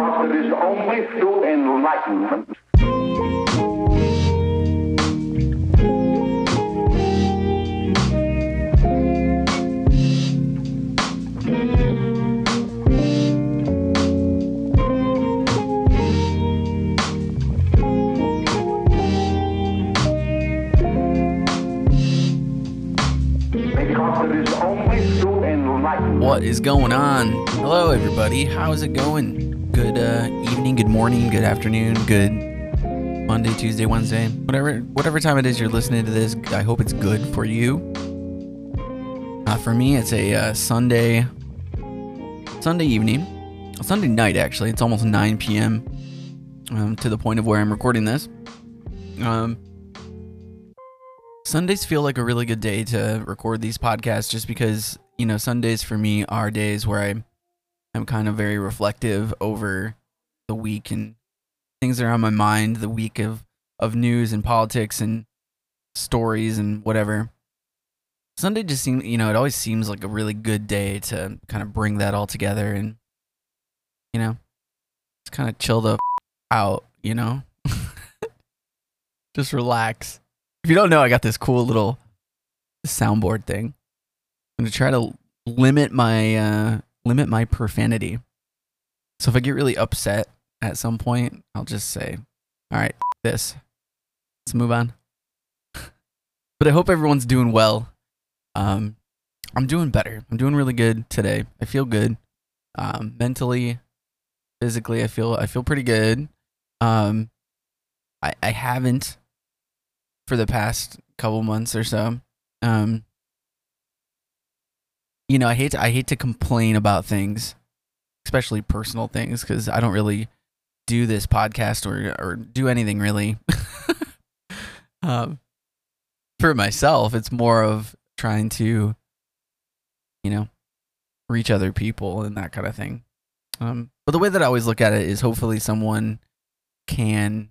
Because it is only through enlightenment is What is going on? Hello, everybody. How's it going? Good uh, evening, good morning, good afternoon, good Monday, Tuesday, Wednesday, whatever whatever time it is you're listening to this. I hope it's good for you. Uh, for me, it's a uh, Sunday Sunday evening, Sunday night actually. It's almost 9 p.m. Um, to the point of where I'm recording this. Um, Sundays feel like a really good day to record these podcasts just because, you know, Sundays for me are days where I I'm kind of very reflective over the week and things that are on my mind, the week of of news and politics and stories and whatever. Sunday just seems, you know, it always seems like a really good day to kind of bring that all together and you know, just kind of chill the f- out, you know? just relax. If you don't know, I got this cool little soundboard thing. I'm gonna try to limit my uh, limit my profanity. So if I get really upset at some point, I'll just say, "All right, this. Let's move on." but I hope everyone's doing well. Um, I'm doing better. I'm doing really good today. I feel good. Um, mentally, physically, I feel I feel pretty good. Um, I I haven't for the past couple months or so. Um, you know, I hate to, I hate to complain about things, especially personal things, because I don't really do this podcast or or do anything really. um, for myself, it's more of trying to, you know, reach other people and that kind of thing. Um, but the way that I always look at it is hopefully someone can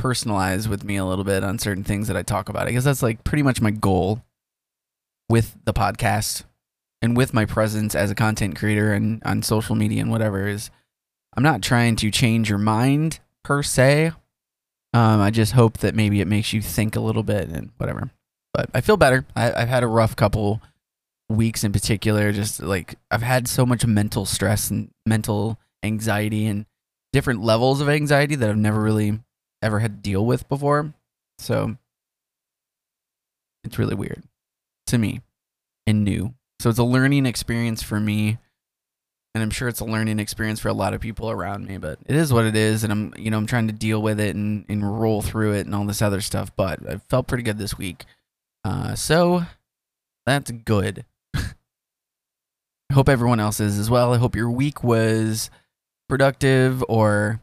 personalize with me a little bit on certain things that I talk about. I guess that's like pretty much my goal with the podcast and with my presence as a content creator and on social media and whatever is I'm not trying to change your mind per se. Um, I just hope that maybe it makes you think a little bit and whatever. But I feel better. I, I've had a rough couple weeks in particular. Just like I've had so much mental stress and mental anxiety and different levels of anxiety that I've never really ever had to deal with before. So it's really weird to me and new. So it's a learning experience for me. And I'm sure it's a learning experience for a lot of people around me, but it is what it is. And I'm, you know, I'm trying to deal with it and, and roll through it and all this other stuff. But I felt pretty good this week. Uh, so that's good. I hope everyone else is as well. I hope your week was productive or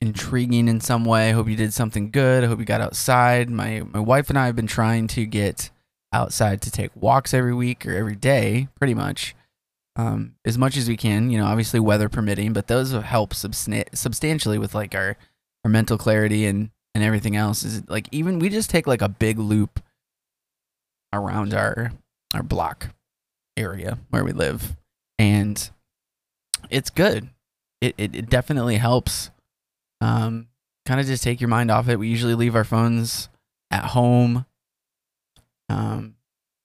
intriguing in some way. I hope you did something good. I hope you got outside. My my wife and I have been trying to get outside to take walks every week or every day, pretty much, um, as much as we can. You know, obviously weather permitting, but those help substan- substantially with like our our mental clarity and and everything else. Is like even we just take like a big loop around our our block area where we live, and it's good. It it, it definitely helps um, kind of just take your mind off it. We usually leave our phones at home, um,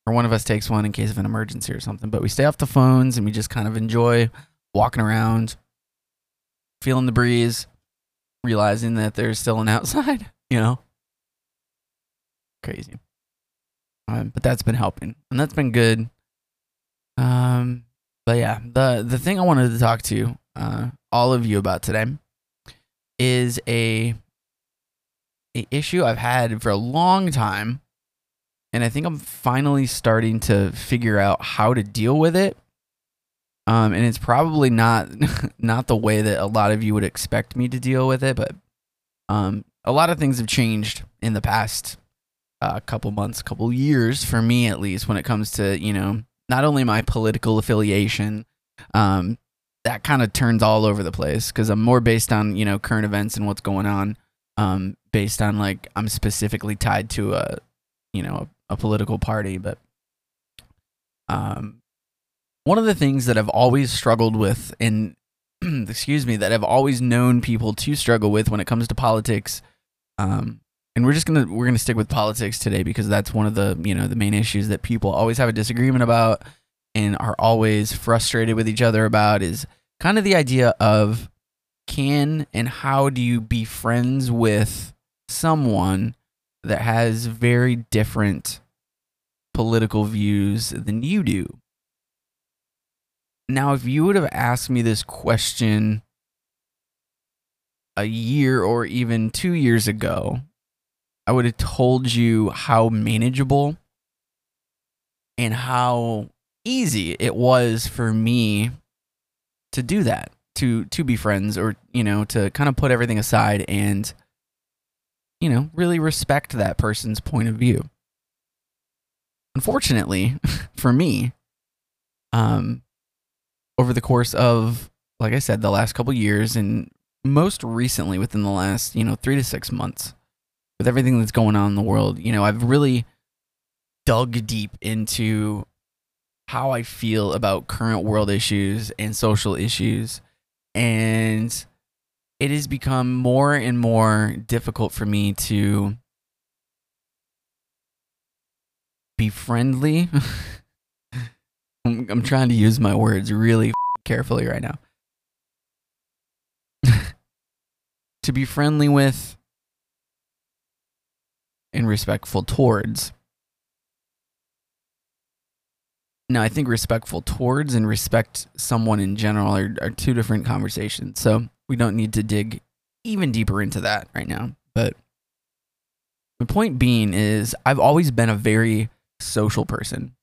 or one of us takes one in case of an emergency or something. But we stay off the phones and we just kind of enjoy walking around, feeling the breeze, realizing that there's still an outside. You know, crazy. Um, but that's been helping, and that's been good. Um, but yeah, the the thing I wanted to talk to uh, all of you about today is a a issue I've had for a long time and I think I'm finally starting to figure out how to deal with it. Um, and it's probably not not the way that a lot of you would expect me to deal with it, but um, a lot of things have changed in the past uh, couple months, couple years for me at least when it comes to you know not only my political affiliation, um, that kind of turns all over the place because I'm more based on you know current events and what's going on, um, based on like I'm specifically tied to a you know a, political party, but um, one of the things that I've always struggled with, and excuse me, that I've always known people to struggle with when it comes to politics. Um, and we're just gonna we're gonna stick with politics today because that's one of the you know the main issues that people always have a disagreement about and are always frustrated with each other about is kind of the idea of can and how do you be friends with someone that has very different political views than you do. Now, if you would have asked me this question a year or even two years ago, I would have told you how manageable and how easy it was for me to do that, to to be friends or, you know, to kind of put everything aside and you know, really respect that person's point of view. Unfortunately, for me, um, over the course of, like I said, the last couple years, and most recently within the last, you know, three to six months, with everything that's going on in the world, you know, I've really dug deep into how I feel about current world issues and social issues. And it has become more and more difficult for me to be friendly. I'm, I'm trying to use my words really carefully right now. to be friendly with and respectful towards. Now, I think respectful towards and respect someone in general are, are two different conversations. So we don't need to dig even deeper into that right now. But the point being is, I've always been a very social person,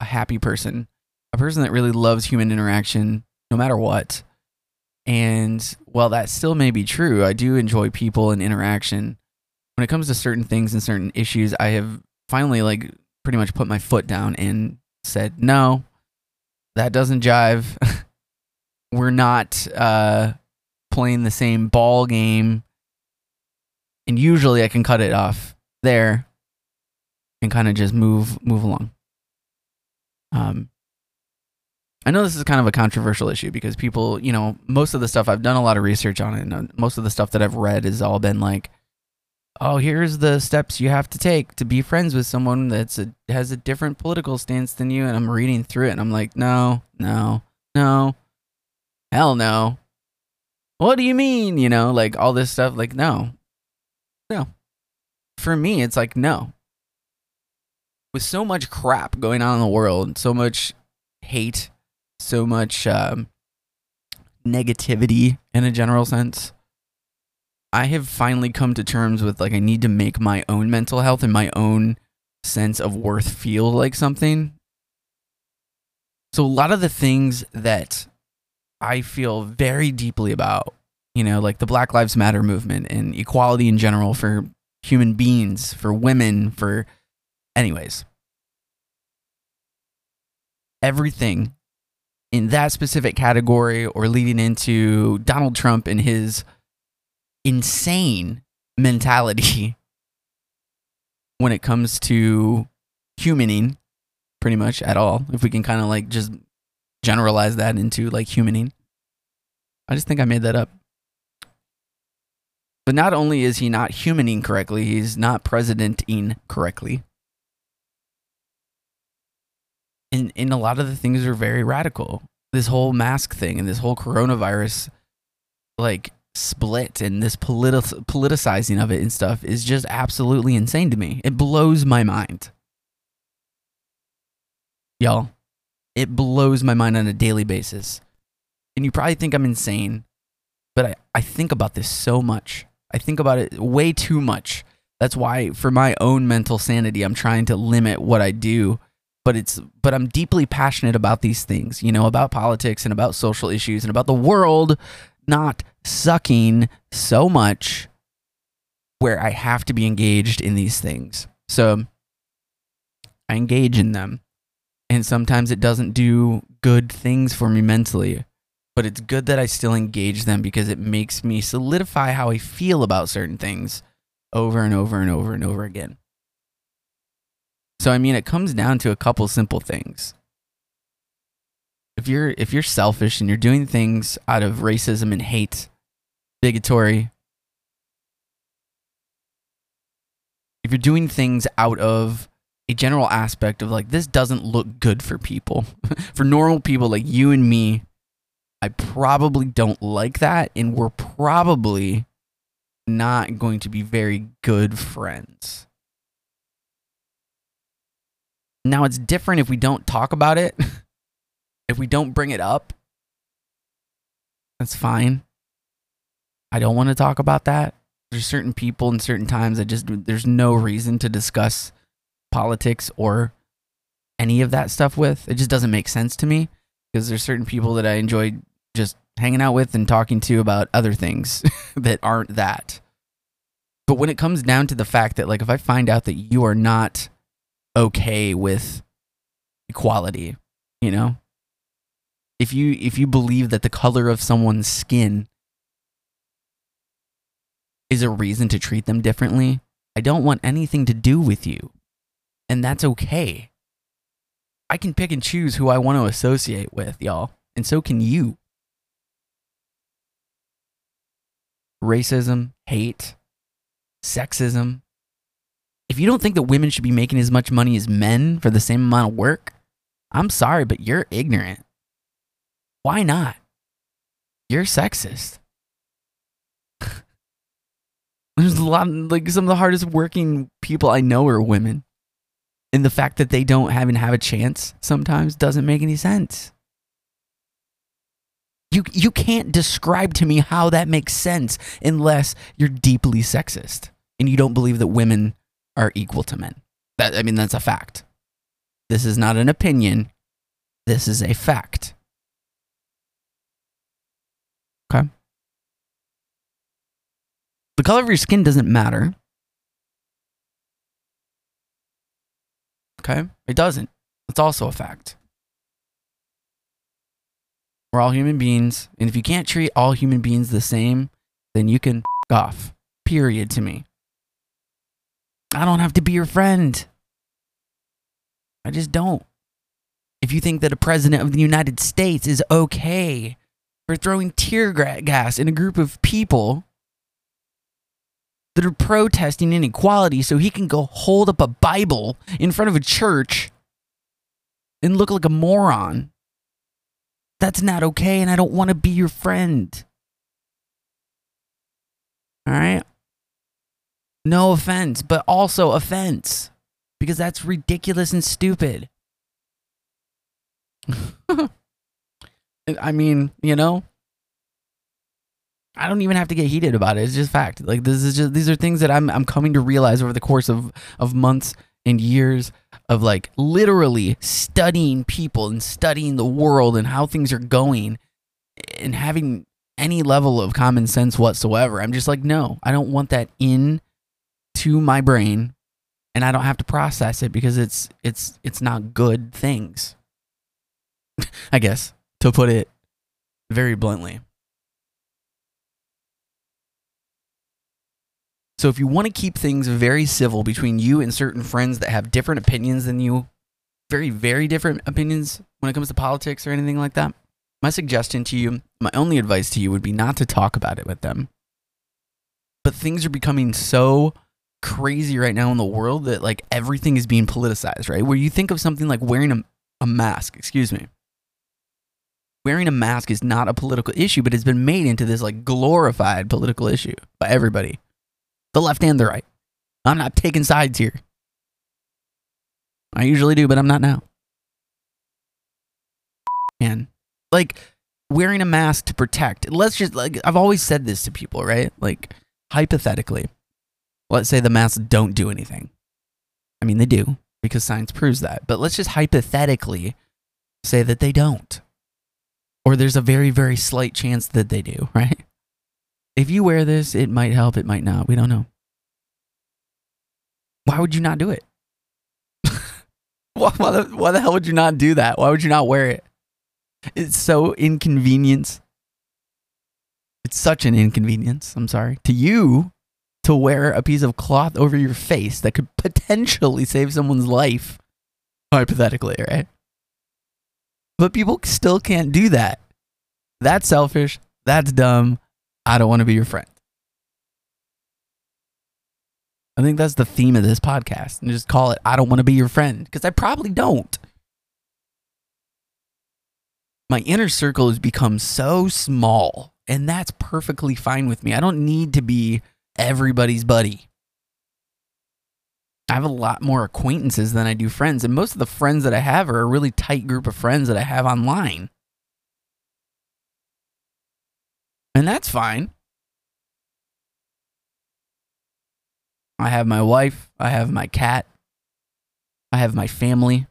a happy person, a person that really loves human interaction no matter what. And while that still may be true, I do enjoy people and interaction. When it comes to certain things and certain issues, I have finally like pretty much put my foot down and said, "No, that doesn't jive. We're not uh playing the same ball game." And usually I can cut it off there and kind of just move move along. Um I know this is kind of a controversial issue because people, you know, most of the stuff I've done a lot of research on it, and uh, most of the stuff that I've read has all been like, "Oh, here's the steps you have to take to be friends with someone that's a, has a different political stance than you." And I'm reading through it, and I'm like, "No, no, no, hell no." What do you mean? You know, like all this stuff. Like, no, no. For me, it's like no. With so much crap going on in the world, so much hate so much um, negativity in a general sense. I have finally come to terms with like I need to make my own mental health and my own sense of worth feel like something. So a lot of the things that I feel very deeply about, you know, like the Black Lives Matter movement and equality in general for human beings, for women, for anyways. Everything in that specific category or leading into Donald Trump and his insane mentality when it comes to humaning pretty much at all if we can kind of like just generalize that into like humaning i just think i made that up but not only is he not humaning correctly he's not presidenting correctly and and a lot of the things are very radical. This whole mask thing and this whole coronavirus, like split and this politi- politicizing of it and stuff is just absolutely insane to me. It blows my mind, y'all. It blows my mind on a daily basis. And you probably think I'm insane, but I, I think about this so much. I think about it way too much. That's why, for my own mental sanity, I'm trying to limit what I do but it's but I'm deeply passionate about these things, you know, about politics and about social issues and about the world not sucking so much where I have to be engaged in these things. So I engage in them. And sometimes it doesn't do good things for me mentally, but it's good that I still engage them because it makes me solidify how I feel about certain things over and over and over and over again. So, I mean, it comes down to a couple simple things. If you're if you're selfish and you're doing things out of racism and hate, bigotry, if you're doing things out of a general aspect of like this doesn't look good for people, for normal people like you and me, I probably don't like that and we're probably not going to be very good friends. Now it's different if we don't talk about it. if we don't bring it up, that's fine. I don't want to talk about that. There's certain people and certain times that just there's no reason to discuss politics or any of that stuff with. It just doesn't make sense to me because there's certain people that I enjoy just hanging out with and talking to about other things that aren't that. But when it comes down to the fact that like if I find out that you are not okay with equality, you know? If you if you believe that the color of someone's skin is a reason to treat them differently, I don't want anything to do with you. And that's okay. I can pick and choose who I want to associate with, y'all. And so can you. Racism, hate, sexism, if you don't think that women should be making as much money as men for the same amount of work, I'm sorry, but you're ignorant. Why not? You're sexist. There's a lot, like some of the hardest working people I know are women. And the fact that they don't even have a chance sometimes doesn't make any sense. You, you can't describe to me how that makes sense unless you're deeply sexist and you don't believe that women are equal to men. That I mean that's a fact. This is not an opinion. This is a fact. Okay? The color of your skin doesn't matter. Okay? It doesn't. It's also a fact. We're all human beings, and if you can't treat all human beings the same, then you can f- off. Period to me. I don't have to be your friend. I just don't. If you think that a president of the United States is okay for throwing tear gas in a group of people that are protesting inequality so he can go hold up a Bible in front of a church and look like a moron, that's not okay, and I don't want to be your friend. All right? No offense, but also offense because that's ridiculous and stupid. I mean, you know, I don't even have to get heated about it. It's just fact. Like this is just these are things that I'm I'm coming to realize over the course of of months and years of like literally studying people and studying the world and how things are going and having any level of common sense whatsoever. I'm just like, no, I don't want that in to my brain and I don't have to process it because it's it's it's not good things. I guess to put it very bluntly. So if you want to keep things very civil between you and certain friends that have different opinions than you, very very different opinions when it comes to politics or anything like that, my suggestion to you, my only advice to you would be not to talk about it with them. But things are becoming so crazy right now in the world that like everything is being politicized, right? Where you think of something like wearing a, a mask, excuse me. Wearing a mask is not a political issue, but it's been made into this like glorified political issue by everybody. The left and the right. I'm not taking sides here. I usually do, but I'm not now. And like wearing a mask to protect. Let's just like I've always said this to people, right? Like hypothetically, let's say the masks don't do anything. I mean, they do because science proves that. But let's just hypothetically say that they don't. Or there's a very, very slight chance that they do, right? If you wear this, it might help, it might not. We don't know. Why would you not do it? why, why, the, why the hell would you not do that? Why would you not wear it? It's so inconvenience. It's such an inconvenience. I'm sorry. To you, to wear a piece of cloth over your face that could potentially save someone's life, hypothetically, right? But people still can't do that. That's selfish. That's dumb. I don't want to be your friend. I think that's the theme of this podcast. And just call it I don't want to be your friend because I probably don't. My inner circle has become so small, and that's perfectly fine with me. I don't need to be everybody's buddy. I have a lot more acquaintances than I do friends, and most of the friends that I have are a really tight group of friends that I have online. And that's fine. I have my wife, I have my cat, I have my family,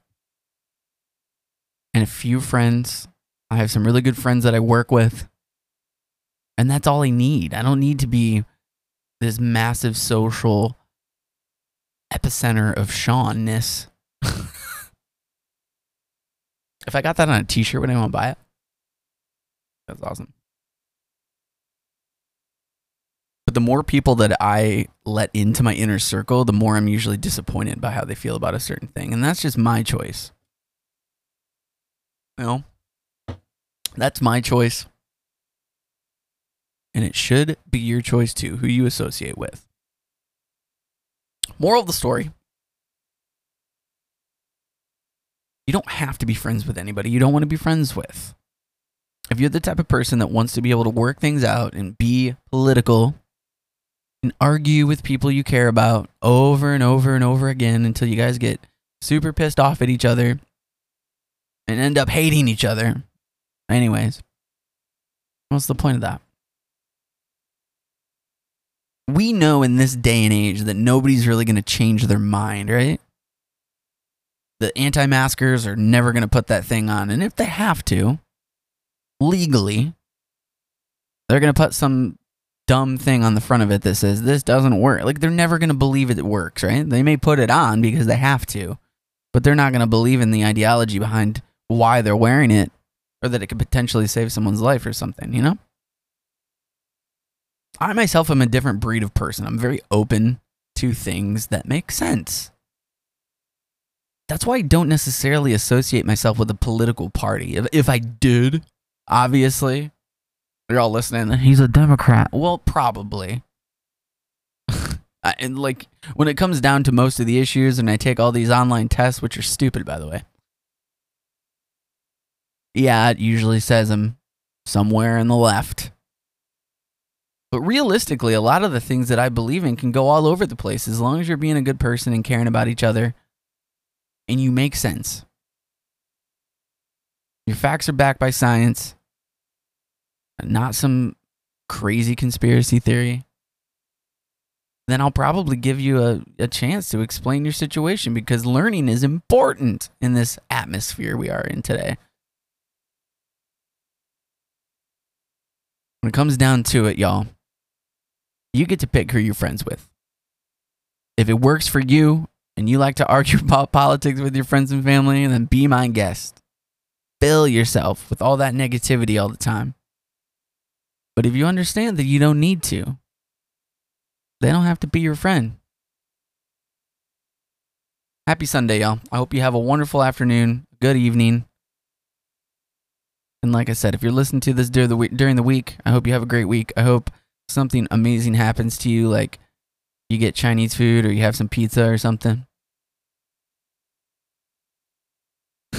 and a few friends. I have some really good friends that I work with. And that's all I need. I don't need to be this massive social epicenter of Seanness. if I got that on a t shirt, would anyone buy it? That's awesome. But the more people that I let into my inner circle, the more I'm usually disappointed by how they feel about a certain thing. And that's just my choice. You know? That's my choice. And it should be your choice too, who you associate with. Moral of the story you don't have to be friends with anybody you don't want to be friends with. If you're the type of person that wants to be able to work things out and be political and argue with people you care about over and over and over again until you guys get super pissed off at each other and end up hating each other. Anyways, what's the point of that? We know in this day and age that nobody's really going to change their mind, right? The anti maskers are never going to put that thing on. And if they have to, legally, they're going to put some dumb thing on the front of it that says this doesn't work. Like they're never going to believe it works, right? They may put it on because they have to, but they're not going to believe in the ideology behind why they're wearing it or that it could potentially save someone's life or something, you know? I myself am a different breed of person. I'm very open to things that make sense. That's why I don't necessarily associate myself with a political party. If, if I did, obviously, you're all listening. He's a Democrat. Well, probably. and like when it comes down to most of the issues, and I take all these online tests, which are stupid, by the way. Yeah, it usually says I'm somewhere in the left. But realistically, a lot of the things that I believe in can go all over the place as long as you're being a good person and caring about each other and you make sense. Your facts are backed by science, not some crazy conspiracy theory. Then I'll probably give you a, a chance to explain your situation because learning is important in this atmosphere we are in today. When it comes down to it, y'all, you get to pick who you're friends with. If it works for you and you like to argue about politics with your friends and family, then be my guest. Fill yourself with all that negativity all the time. But if you understand that you don't need to, they don't have to be your friend. Happy Sunday, y'all. I hope you have a wonderful afternoon, good evening. And like I said, if you're listening to this during the week, during the week, I hope you have a great week. I hope something amazing happens to you, like you get Chinese food or you have some pizza or something.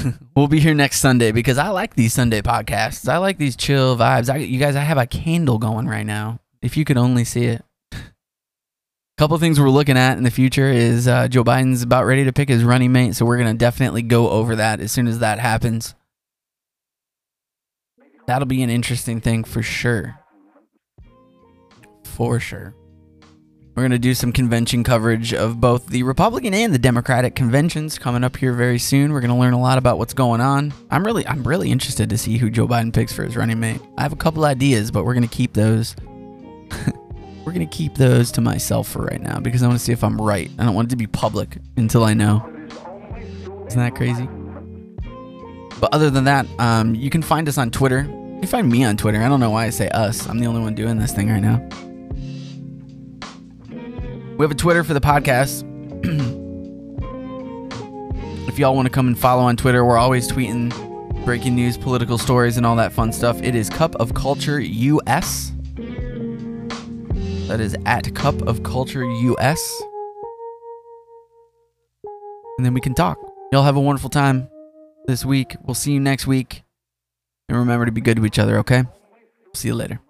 we'll be here next Sunday because I like these Sunday podcasts. I like these chill vibes. I, you guys, I have a candle going right now. If you could only see it. A couple things we're looking at in the future is uh, Joe Biden's about ready to pick his running mate, so we're gonna definitely go over that as soon as that happens. That'll be an interesting thing for sure. For sure. We're going to do some convention coverage of both the Republican and the Democratic conventions coming up here very soon. We're going to learn a lot about what's going on. I'm really I'm really interested to see who Joe Biden picks for his running mate. I have a couple ideas, but we're going to keep those we're going to keep those to myself for right now because I want to see if I'm right. I don't want it to be public until I know. Isn't that crazy? But other than that, um, you can find us on Twitter. You can find me on Twitter. I don't know why I say us. I'm the only one doing this thing right now. We have a Twitter for the podcast. if y'all want to come and follow on Twitter, we're always tweeting breaking news, political stories, and all that fun stuff. It is Cup of Culture US. That is at Cup of Culture US. And then we can talk. Y'all have a wonderful time this week. We'll see you next week. And remember to be good to each other, okay? See you later.